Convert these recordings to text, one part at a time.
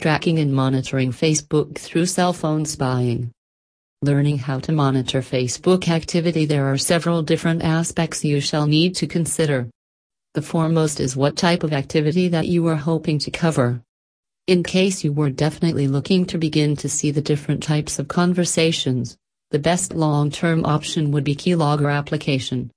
Tracking and monitoring Facebook through cell phone spying. Learning how to monitor Facebook activity There are several different aspects you shall need to consider. The foremost is what type of activity that you are hoping to cover. In case you were definitely looking to begin to see the different types of conversations, the best long-term option would be Keylogger application.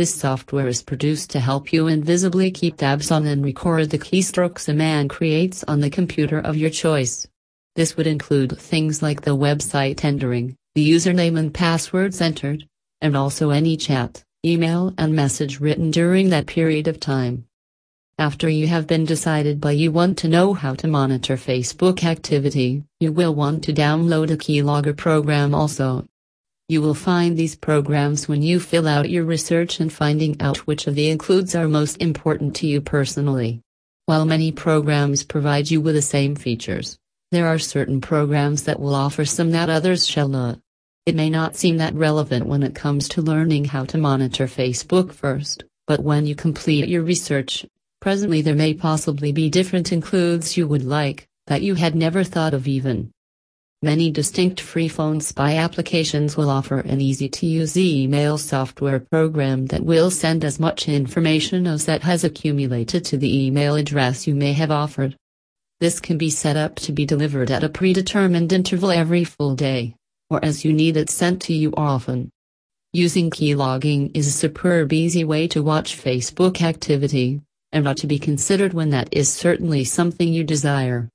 This software is produced to help you invisibly keep tabs on and record the keystrokes a man creates on the computer of your choice. This would include things like the website entering, the username and passwords entered, and also any chat, email and message written during that period of time. After you have been decided by you want to know how to monitor Facebook activity, you will want to download a keylogger program also. You will find these programs when you fill out your research and finding out which of the includes are most important to you personally. While many programs provide you with the same features, there are certain programs that will offer some that others shall not. It may not seem that relevant when it comes to learning how to monitor Facebook first, but when you complete your research, presently there may possibly be different includes you would like, that you had never thought of even. Many distinct free phone spy applications will offer an easy-to-use email software program that will send as much information as that has accumulated to the email address you may have offered. This can be set up to be delivered at a predetermined interval every full day, or as you need it sent to you often. Using keylogging is a superb easy way to watch Facebook activity, and ought to be considered when that is certainly something you desire.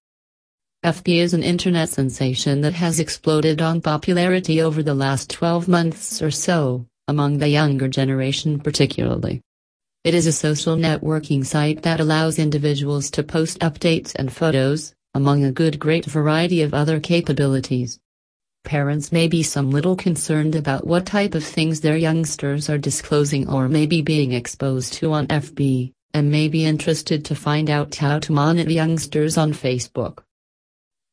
FB is an internet sensation that has exploded on popularity over the last 12 months or so, among the younger generation particularly. It is a social networking site that allows individuals to post updates and photos, among a good great variety of other capabilities. Parents may be some little concerned about what type of things their youngsters are disclosing or may be being exposed to on FB, and may be interested to find out how to monitor youngsters on Facebook.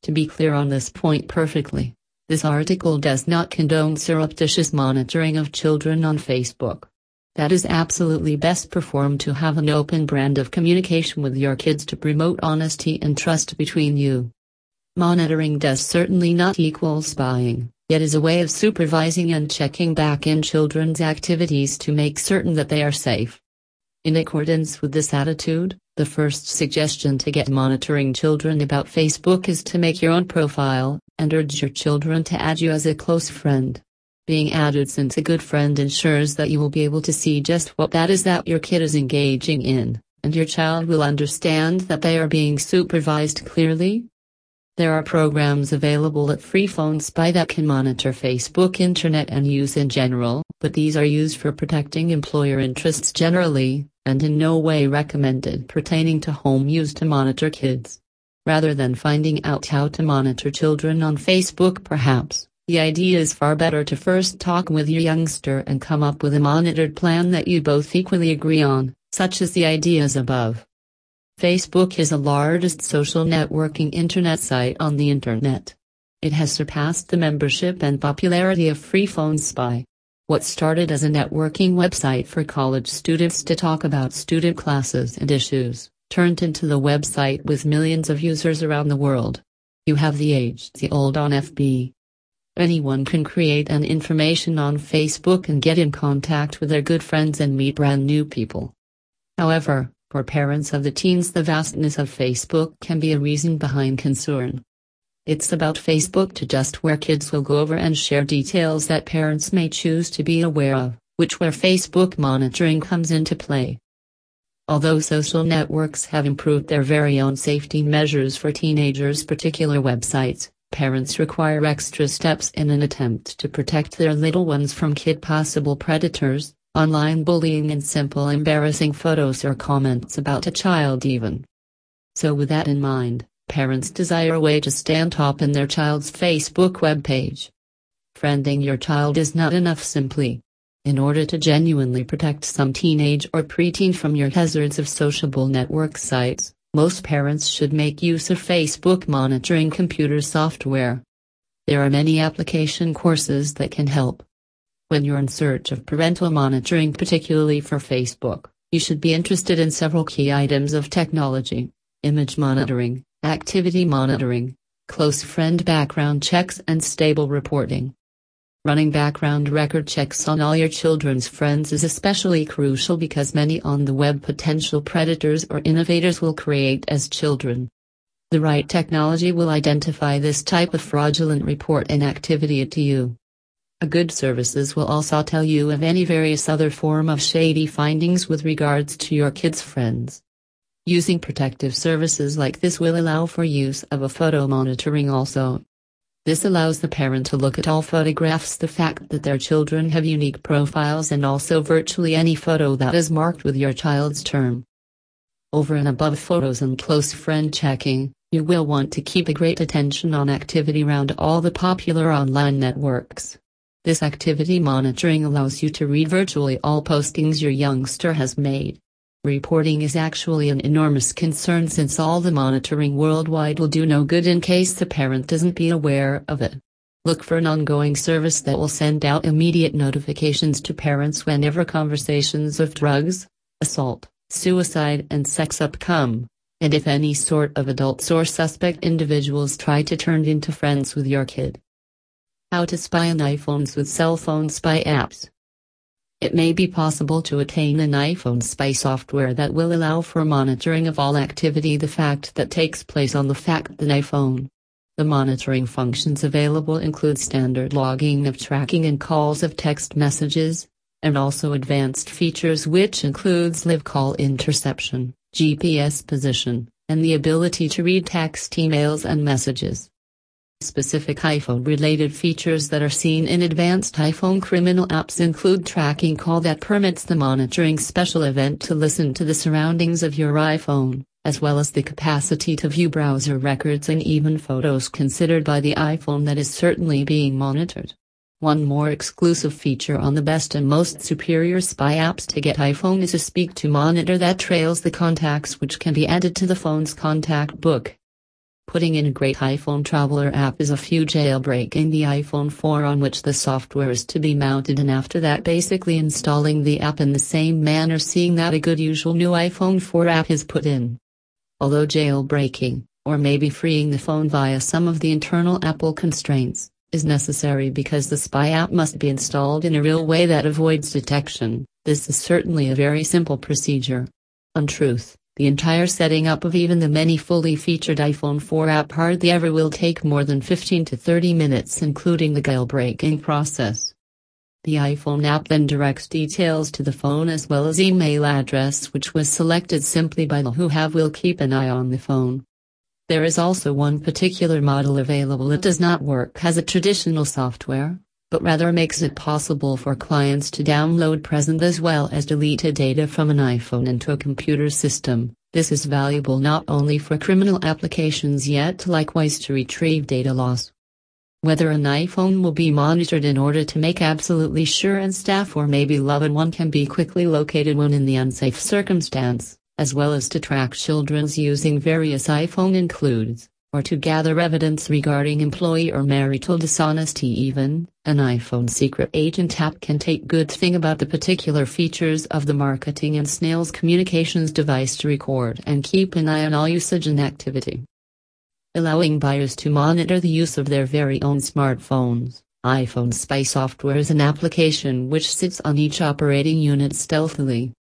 To be clear on this point perfectly, this article does not condone surreptitious monitoring of children on Facebook. That is absolutely best performed to have an open brand of communication with your kids to promote honesty and trust between you. Monitoring does certainly not equal spying, yet is a way of supervising and checking back in children's activities to make certain that they are safe. In accordance with this attitude, the first suggestion to get monitoring children about Facebook is to make your own profile, and urge your children to add you as a close friend. Being added since a good friend ensures that you will be able to see just what that is that your kid is engaging in, and your child will understand that they are being supervised clearly. There are programs available at Free Phone Spy that can monitor Facebook Internet and use in general, but these are used for protecting employer interests generally, and in no way recommended pertaining to home use to monitor kids. Rather than finding out how to monitor children on Facebook perhaps, the idea is far better to first talk with your youngster and come up with a monitored plan that you both equally agree on, such as the ideas above. Facebook is the largest social networking internet site on the internet. It has surpassed the membership and popularity of Free Phone Spy. What started as a networking website for college students to talk about student classes and issues, turned into the website with millions of users around the world. You have the age the old on FB. Anyone can create an information on Facebook and get in contact with their good friends and meet brand new people. However, for parents of the teens the vastness of Facebook can be a reason behind concern. It's about Facebook to just where kids will go over and share details that parents may choose to be aware of, which where Facebook monitoring comes into play. Although social networks have improved their very own safety measures for teenagers' particular websites, parents require extra steps in an attempt to protect their little ones from kid possible predators, online bullying and simple embarrassing photos or comments about a child even. So with that in mind, Parents desire a way to stand top in their child's Facebook webpage. Friending your child is not enough simply. In order to genuinely protect some teenage or preteen from your hazards of sociable network sites, most parents should make use of Facebook monitoring computer software. There are many application courses that can help. When you're in search of parental monitoring, particularly for Facebook, you should be interested in several key items of technology image monitoring, activity monitoring, close friend background checks, and stable reporting. Running background record checks on all your children's friends is especially crucial because many on the web potential predators or innovators will create as children. The right technology will identify this type of fraudulent report and activity to you. A good services will also tell you of any various other form of shady findings with regards to your kids' friends. Using protective services like this will allow for use of a photo monitoring also. This allows the parent to look at all photographs the fact that their children have unique profiles and also virtually any photo that is marked with your child's term. Over and above photos and close friend checking, you will want to keep a great attention on activity around all the popular online networks. This activity monitoring allows you to read virtually all postings your youngster has made. Reporting is actually an enormous concern since all the monitoring worldwide will do no good in case the parent doesn't be aware of it. Look for an ongoing service that will send out immediate notifications to parents whenever conversations of drugs, assault, suicide, and sex up come, and if any sort of adults or suspect individuals try to turn into friends with your kid. How to spy on iPhones with cell phone spy apps. It may be possible to attain an iPhone spy software that will allow for monitoring of all activity the fact that takes place on the fact the iPhone. The monitoring functions available include standard logging of tracking and calls of text messages, and also advanced features which includes live call interception, GPS position, and the ability to read text emails and messages. Specific iPhone related features that are seen in advanced iPhone criminal apps include tracking call that permits the monitoring special event to listen to the surroundings of your iPhone, as well as the capacity to view browser records and even photos considered by the iPhone that is certainly being monitored. One more exclusive feature on the best and most superior spy apps to get iPhone is a speak to monitor that trails the contacts which can be added to the phone's contact book. Putting in a great iPhone Traveler app is a few jailbreaking the iPhone 4 on which the software is to be mounted and after that basically installing the app in the same manner seeing that a good usual new iPhone 4 app is put in. Although jailbreaking, or maybe freeing the phone via some of the internal Apple constraints, is necessary because the spy app must be installed in a real way that avoids detection, this is certainly a very simple procedure. Untruth. The entire setting up of even the many fully featured iPhone 4 app hardly ever will take more than 15 to 30 minutes including the jailbreaking process. The iPhone app then directs details to the phone as well as email address which was selected simply by the who have will keep an eye on the phone. There is also one particular model available that does not work as a traditional software, but rather makes it possible for clients to download present as well as deleted data from an iPhone into a computer system. This is valuable not only for criminal applications yet likewise to retrieve data loss. Whether an iPhone will be monitored in order to make absolutely sure and staff or maybe loved one can be quickly located when in the unsafe circumstance, as well as to track children's using various iPhone includes or to gather evidence regarding employee or marital dishonesty even, an iPhone secret agent app can take good thing about the particular features of the marketing and snail's communications device to record and keep an eye on all usage and activity. Allowing buyers to monitor the use of their very own smartphones. iPhone Spy software is an application which sits on each operating unit stealthily.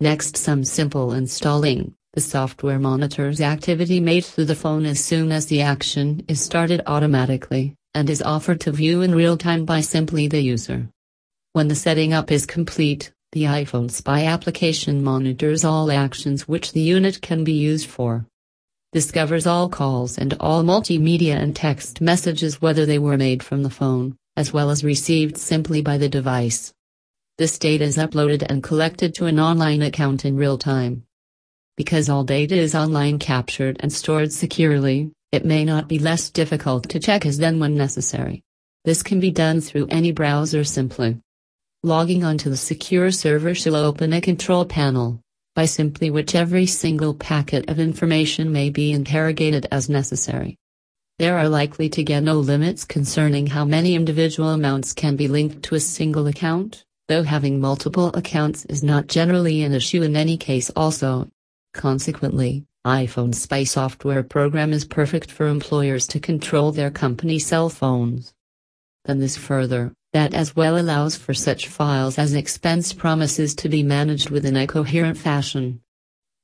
Next some simple installing. The software monitors activity made through the phone as soon as the action is started automatically, and is offered to view in real time by simply the user. When the setting up is complete, the iPhone Spy application monitors all actions which the unit can be used for. Discovers all calls and all multimedia and text messages whether they were made from the phone, as well as received simply by the device. This data is uploaded and collected to an online account in real time. Because all data is online captured and stored securely, it may not be less difficult to check as then when necessary. This can be done through any browser simply. Logging onto the secure server shall open a control panel, by simply which every single packet of information may be interrogated as necessary. There are likely to get no limits concerning how many individual amounts can be linked to a single account, though having multiple accounts is not generally an issue in any case also. Consequently, iPhone Spy software program is perfect for employers to control their company cell phones. Then this further, that as well allows for such files as expense promises to be managed within a coherent fashion.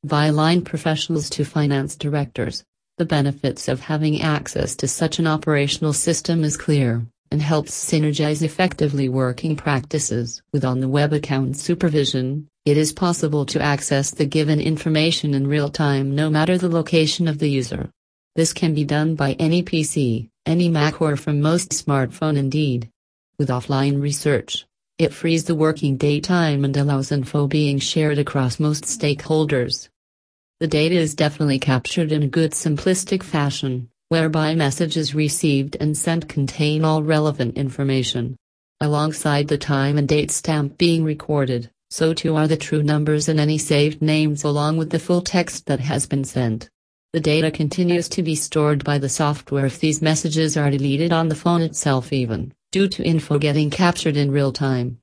By line professionals to finance directors, the benefits of having access to such an operational system is clear and helps synergize effectively working practices. With on the web account supervision, it is possible to access the given information in real time no matter the location of the user. This can be done by any PC, any Mac or from most smartphone indeed. With offline research, it frees the working daytime and allows info being shared across most stakeholders. The data is definitely captured in a good simplistic fashion whereby messages received and sent contain all relevant information. Alongside the time and date stamp being recorded, so too are the true numbers and any saved names along with the full text that has been sent. The data continues to be stored by the software if these messages are deleted on the phone itself even, due to info getting captured in real time.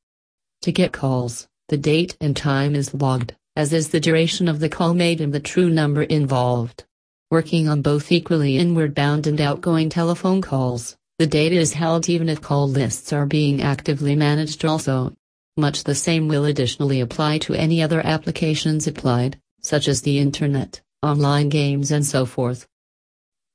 To get calls, the date and time is logged, as is the duration of the call made and the true number involved working on both equally inward bound and outgoing telephone calls. The data is held even if call lists are being actively managed also. Much the same will additionally apply to any other applications applied, such as the internet, online games and so forth.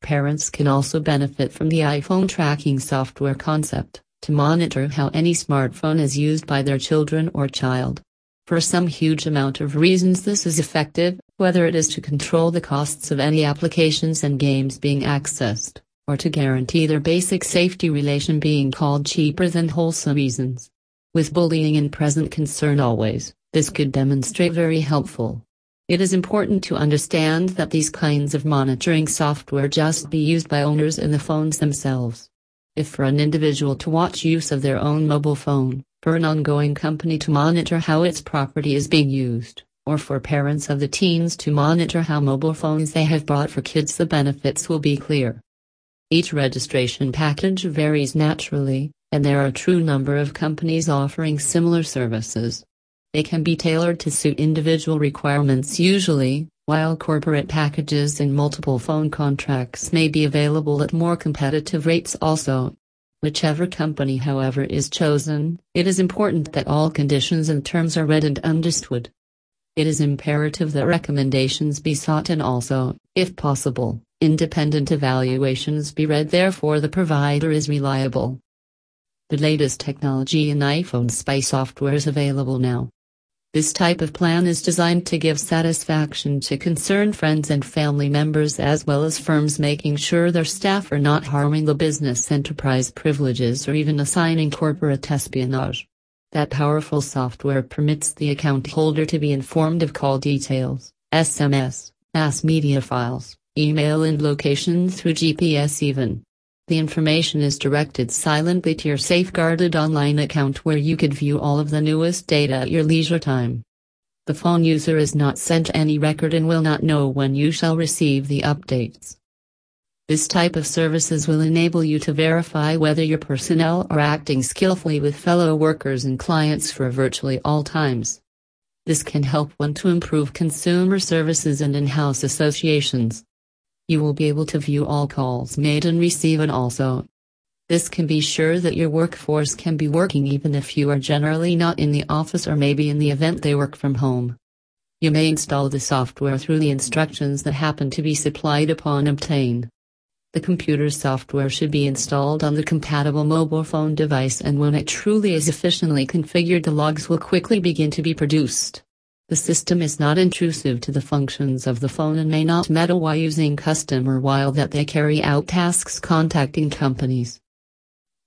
Parents can also benefit from the iPhone tracking software concept to monitor how any smartphone is used by their children or child. For some huge amount of reasons this is effective, whether it is to control the costs of any applications and games being accessed, or to guarantee their basic safety relation being called cheaper than wholesome reasons. With bullying in present concern always, this could demonstrate very helpful. It is important to understand that these kinds of monitoring software just be used by owners in the phones themselves. If for an individual to watch use of their own mobile phone, for an ongoing company to monitor how its property is being used, or for parents of the teens to monitor how mobile phones they have bought for kids, the benefits will be clear. Each registration package varies naturally, and there are a true number of companies offering similar services. They can be tailored to suit individual requirements usually, while corporate packages and multiple phone contracts may be available at more competitive rates also. Whichever company, however, is chosen, it is important that all conditions and terms are read and understood. It is imperative that recommendations be sought and also, if possible, independent evaluations be read, therefore, the provider is reliable. The latest technology in iPhone Spy software is available now. This type of plan is designed to give satisfaction to concerned friends and family members as well as firms making sure their staff are not harming the business enterprise privileges or even assigning corporate espionage. That powerful software permits the account holder to be informed of call details, SMS, mass media files, email and location through GPS even. The information is directed silently to your safeguarded online account where you could view all of the newest data at your leisure time. The phone user is not sent any record and will not know when you shall receive the updates. This type of services will enable you to verify whether your personnel are acting skillfully with fellow workers and clients for virtually all times. This can help one to improve consumer services and in-house associations. You will be able to view all calls made and receive and also. This can be sure that your workforce can be working even if you are generally not in the office or maybe in the event they work from home. You may install the software through the instructions that happen to be supplied upon obtain. The computer software should be installed on the compatible mobile phone device and when it truly is efficiently configured the logs will quickly begin to be produced. The system is not intrusive to the functions of the phone and may not meddle while using customer while that they carry out tasks contacting companies.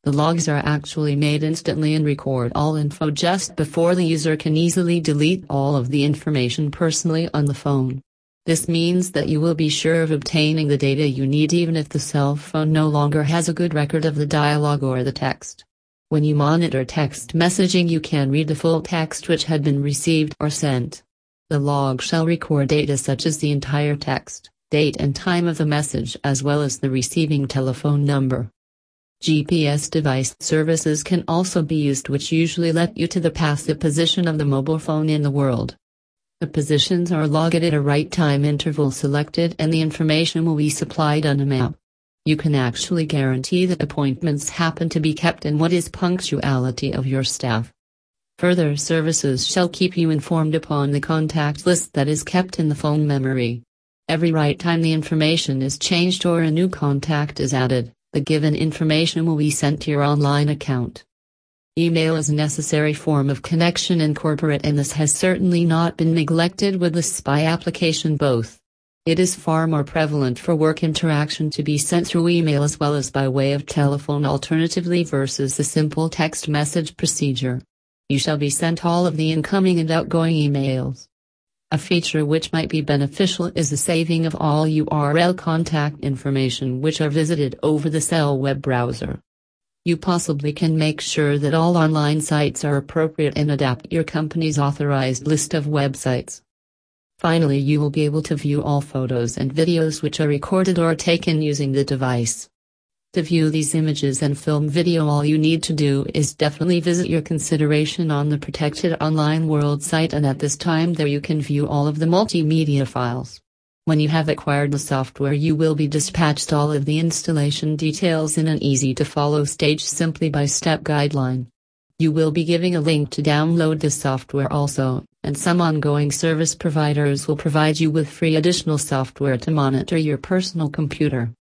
The logs are actually made instantly and record all info just before the user can easily delete all of the information personally on the phone. This means that you will be sure of obtaining the data you need even if the cell phone no longer has a good record of the dialogue or the text. When you monitor text messaging you can read the full text which had been received or sent. The log shall record data such as the entire text, date and time of the message as well as the receiving telephone number. GPS device services can also be used which usually let you to the passive position of the mobile phone in the world. The positions are logged at a right time interval selected and the information will be supplied on a map. You can actually guarantee that appointments happen to be kept and what is punctuality of your staff. Further services shall keep you informed upon the contact list that is kept in the phone memory. Every right time the information is changed or a new contact is added, the given information will be sent to your online account. Email is a necessary form of connection in corporate and this has certainly not been neglected with the SPY application both. It is far more prevalent for work interaction to be sent through email as well as by way of telephone alternatively versus the simple text message procedure. You shall be sent all of the incoming and outgoing emails. A feature which might be beneficial is the saving of all URL contact information which are visited over the cell web browser. You possibly can make sure that all online sites are appropriate and adapt your company's authorized list of websites. Finally, you will be able to view all photos and videos which are recorded or taken using the device. To view these images and film video all you need to do is definitely visit your consideration on the Protected Online World site and at this time there you can view all of the multimedia files. When you have acquired the software you will be dispatched all of the installation details in an easy to follow stage simply by step guideline. You will be giving a link to download the software also, and some ongoing service providers will provide you with free additional software to monitor your personal computer.